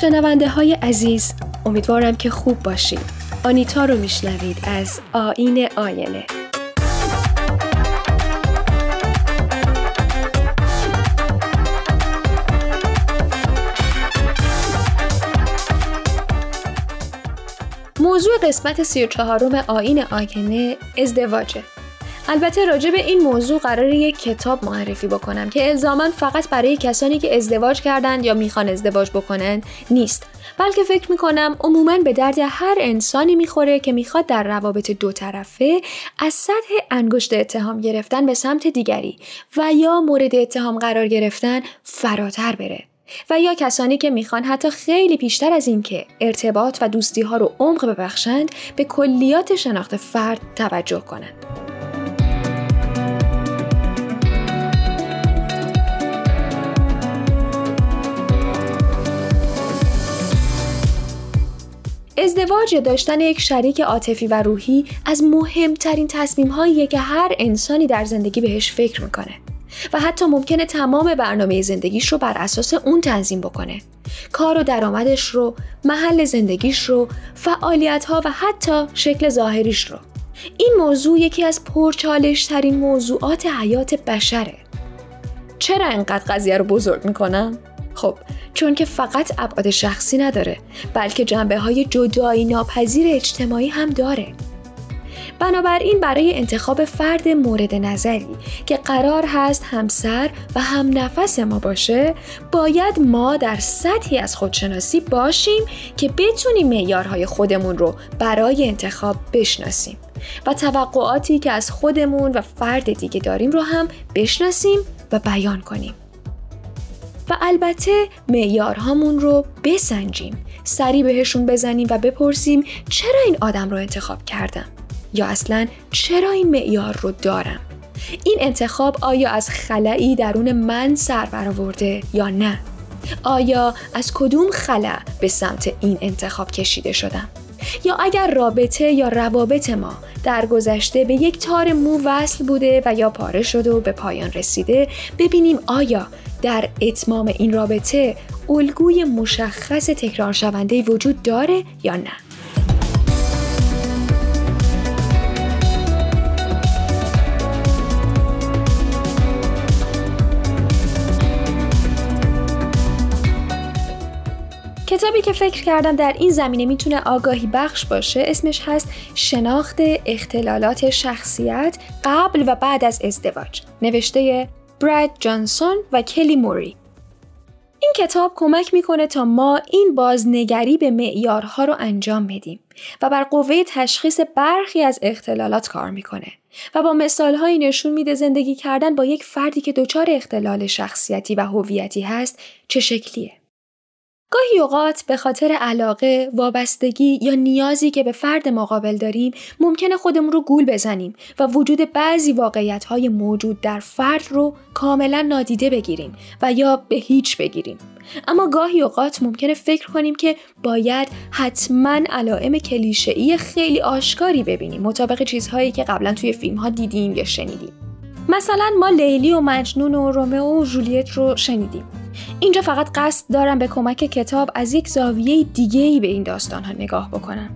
شنونده های عزیز امیدوارم که خوب باشید آنیتا رو میشنوید از آین آینه. موضوع قسمت سی و آین آینه ازدواجه. البته راجع به این موضوع قرار یک کتاب معرفی بکنم که الزاما فقط برای کسانی که ازدواج کردند یا می‌خوان ازدواج بکنند نیست بلکه فکر می‌کنم عموما به درد هر انسانی می‌خوره که می‌خواد در روابط دو طرفه از سطح انگشت اتهام گرفتن به سمت دیگری و یا مورد اتهام قرار گرفتن فراتر بره و یا کسانی که می‌خوان حتی خیلی پیشتر از اینکه ارتباط و دوستی ها رو عمق ببخشند به کلیات شناخت فرد توجه کنند. ازدواج یا داشتن یک شریک عاطفی و روحی از مهمترین تصمیم که هر انسانی در زندگی بهش فکر می‌کنه و حتی ممکنه تمام برنامه زندگیش رو بر اساس اون تنظیم بکنه. کار و درآمدش رو محل زندگیش رو فعالیت ها و حتی شکل ظاهریش رو. این موضوع یکی از پرچالش ترین موضوعات حیات بشره. چرا انقدر قضیه رو بزرگ می‌کنم؟ خب چون که فقط ابعاد شخصی نداره بلکه جنبه های جدایی ناپذیر اجتماعی هم داره. بنابراین برای انتخاب فرد مورد نظری که قرار هست همسر و هم نفس ما باشه باید ما در سطحی از خودشناسی باشیم که بتونیم معیارهای خودمون رو برای انتخاب بشناسیم و توقعاتی که از خودمون و فرد دیگه داریم رو هم بشناسیم و بیان کنیم. و البته معیارهامون رو بسنجیم. سری بهشون بزنیم و بپرسیم چرا این آدم رو انتخاب کردم؟ یا اصلا چرا این معیار رو دارم؟ این انتخاب آیا از خلایی درون من سر برآورده یا نه؟ آیا از کدوم خلع به سمت این انتخاب کشیده شدم؟ یا اگر رابطه یا روابط ما در گذشته به یک تار مو وصل بوده و یا پاره شده و به پایان رسیده ببینیم آیا در اتمام این رابطه الگوی مشخص تکرار شونده وجود داره یا نه. کتابی که فکر کردم در این زمینه می‌تونه آگاهی بخش باشه اسمش هست شناخت اختلالات شخصیت قبل و بعد از ازدواج نوشته براد جانسون و کلی موری این کتاب کمک می‌کنه تا ما این بازنگری به معیارها رو انجام بدیم و بر قوه تشخیص برخی از اختلالات کار می‌کنه و با مثالهایی نشون میده زندگی کردن با یک فردی که دچار اختلال شخصیتی و هویتی هست چه شکلیه. گاهی اوقات به خاطر علاقه، وابستگی یا نیازی که به فرد مقابل داریم ممکنه خودمون رو گول بزنیم و وجود بعضی واقعیت های موجود در فرد رو کاملا نادیده بگیریم و یا به هیچ بگیریم. اما گاهی اوقات ممکنه فکر کنیم که باید حتما علائم کلیشه‌ای خیلی آشکاری ببینیم مطابق چیزهایی که قبلا توی فیلم ها دیدیم یا شنیدیم. مثلا ما لیلی و مجنون و رومئو و جولیت رو شنیدیم اینجا فقط قصد دارم به کمک کتاب از یک زاویه دیگه ای به این داستان ها نگاه بکنم.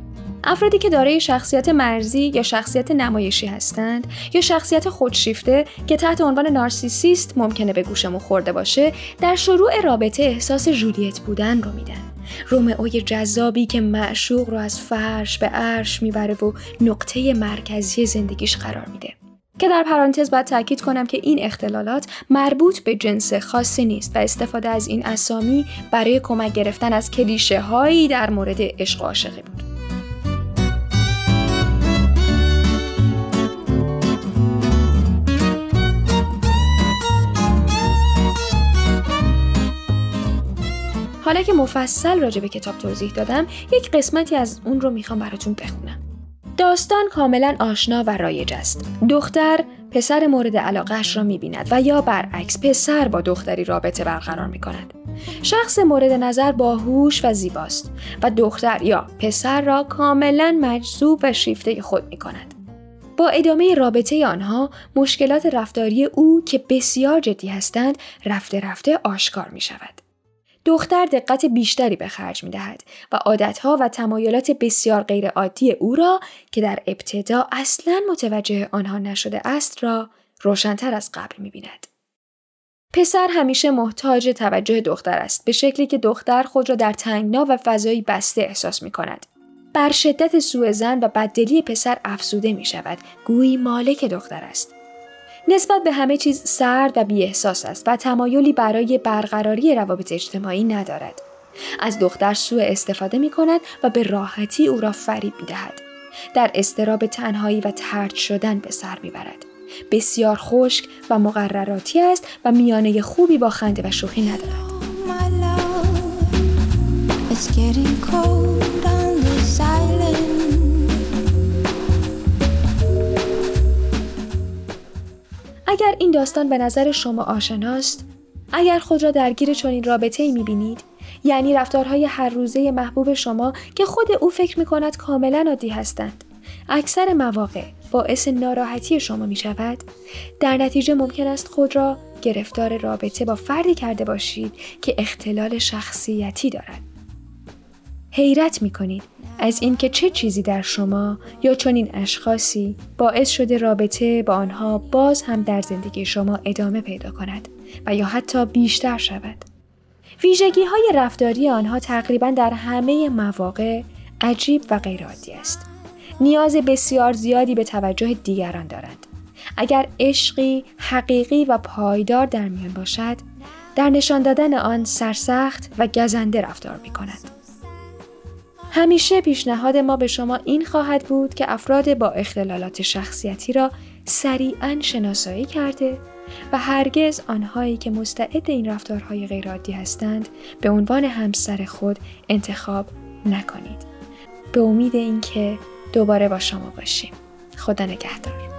افرادی که دارای شخصیت مرزی یا شخصیت نمایشی هستند یا شخصیت خودشیفته که تحت عنوان نارسیسیست ممکنه به گوشمون خورده باشه در شروع رابطه احساس جولیت بودن رو میدن رومئوی جذابی که معشوق رو از فرش به عرش می‌بره و نقطه مرکزی زندگیش قرار میده که در پرانتز باید تاکید کنم که این اختلالات مربوط به جنس خاصی نیست و استفاده از این اسامی برای کمک گرفتن از کلیشه هایی در مورد عشق و عاشقی بود. حالا که مفصل راجع به کتاب توضیح دادم یک قسمتی از اون رو می‌خوام براتون بخونم داستان کاملا آشنا و رایج است. دختر پسر مورد علاقهش را می‌بیند و یا برعکس پسر با دختری رابطه برقرار می کند. شخص مورد نظر باهوش و زیباست و دختر یا پسر را کاملا مجذوب و شیفته خود می کند. با ادامه رابطه آنها مشکلات رفتاری او که بسیار جدی هستند رفته رفته آشکار می شود. دختر دقت بیشتری به خرج می دهد و عادتها و تمایلات بسیار غیرعادی او را که در ابتدا اصلا متوجه آنها نشده است را روشنتر از قبل می بیند. پسر همیشه محتاج توجه دختر است به شکلی که دختر خود را در تنگنا و فضایی بسته احساس می کند. بر شدت سوء زن و بددلی پسر افسوده می شود گویی مالک دختر است. نسبت به همه چیز سرد و بی احساس است و تمایلی برای برقراری روابط اجتماعی ندارد. از دختر سوء استفاده می کند و به راحتی او را فریب می دهد. در استراب تنهایی و ترد شدن به سر می برد. بسیار خشک و مقرراتی است و میانه خوبی با خنده و شوخی ندارد. اگر این داستان به نظر شما آشناست؟ اگر خود را درگیر چنین رابطه ای می‌بینید یعنی رفتارهای هر روزه محبوب شما که خود او فکر می کند کاملا عادی هستند اکثر مواقع باعث ناراحتی شما می شود در نتیجه ممکن است خود را گرفتار رابطه با فردی کرده باشید که اختلال شخصیتی دارد. حیرت می کنید از اینکه چه چیزی در شما یا چنین اشخاصی باعث شده رابطه با آنها باز هم در زندگی شما ادامه پیدا کند و یا حتی بیشتر شود. ویژگی های رفتاری آنها تقریبا در همه مواقع عجیب و غیرعادی است. نیاز بسیار زیادی به توجه دیگران دارند. اگر عشقی حقیقی و پایدار در میان باشد، در نشان دادن آن سرسخت و گزنده رفتار می کند. همیشه پیشنهاد ما به شما این خواهد بود که افراد با اختلالات شخصیتی را سریعا شناسایی کرده و هرگز آنهایی که مستعد این رفتارهای غیرعادی هستند به عنوان همسر خود انتخاب نکنید. به امید اینکه دوباره با شما باشیم. خدا نگهدار.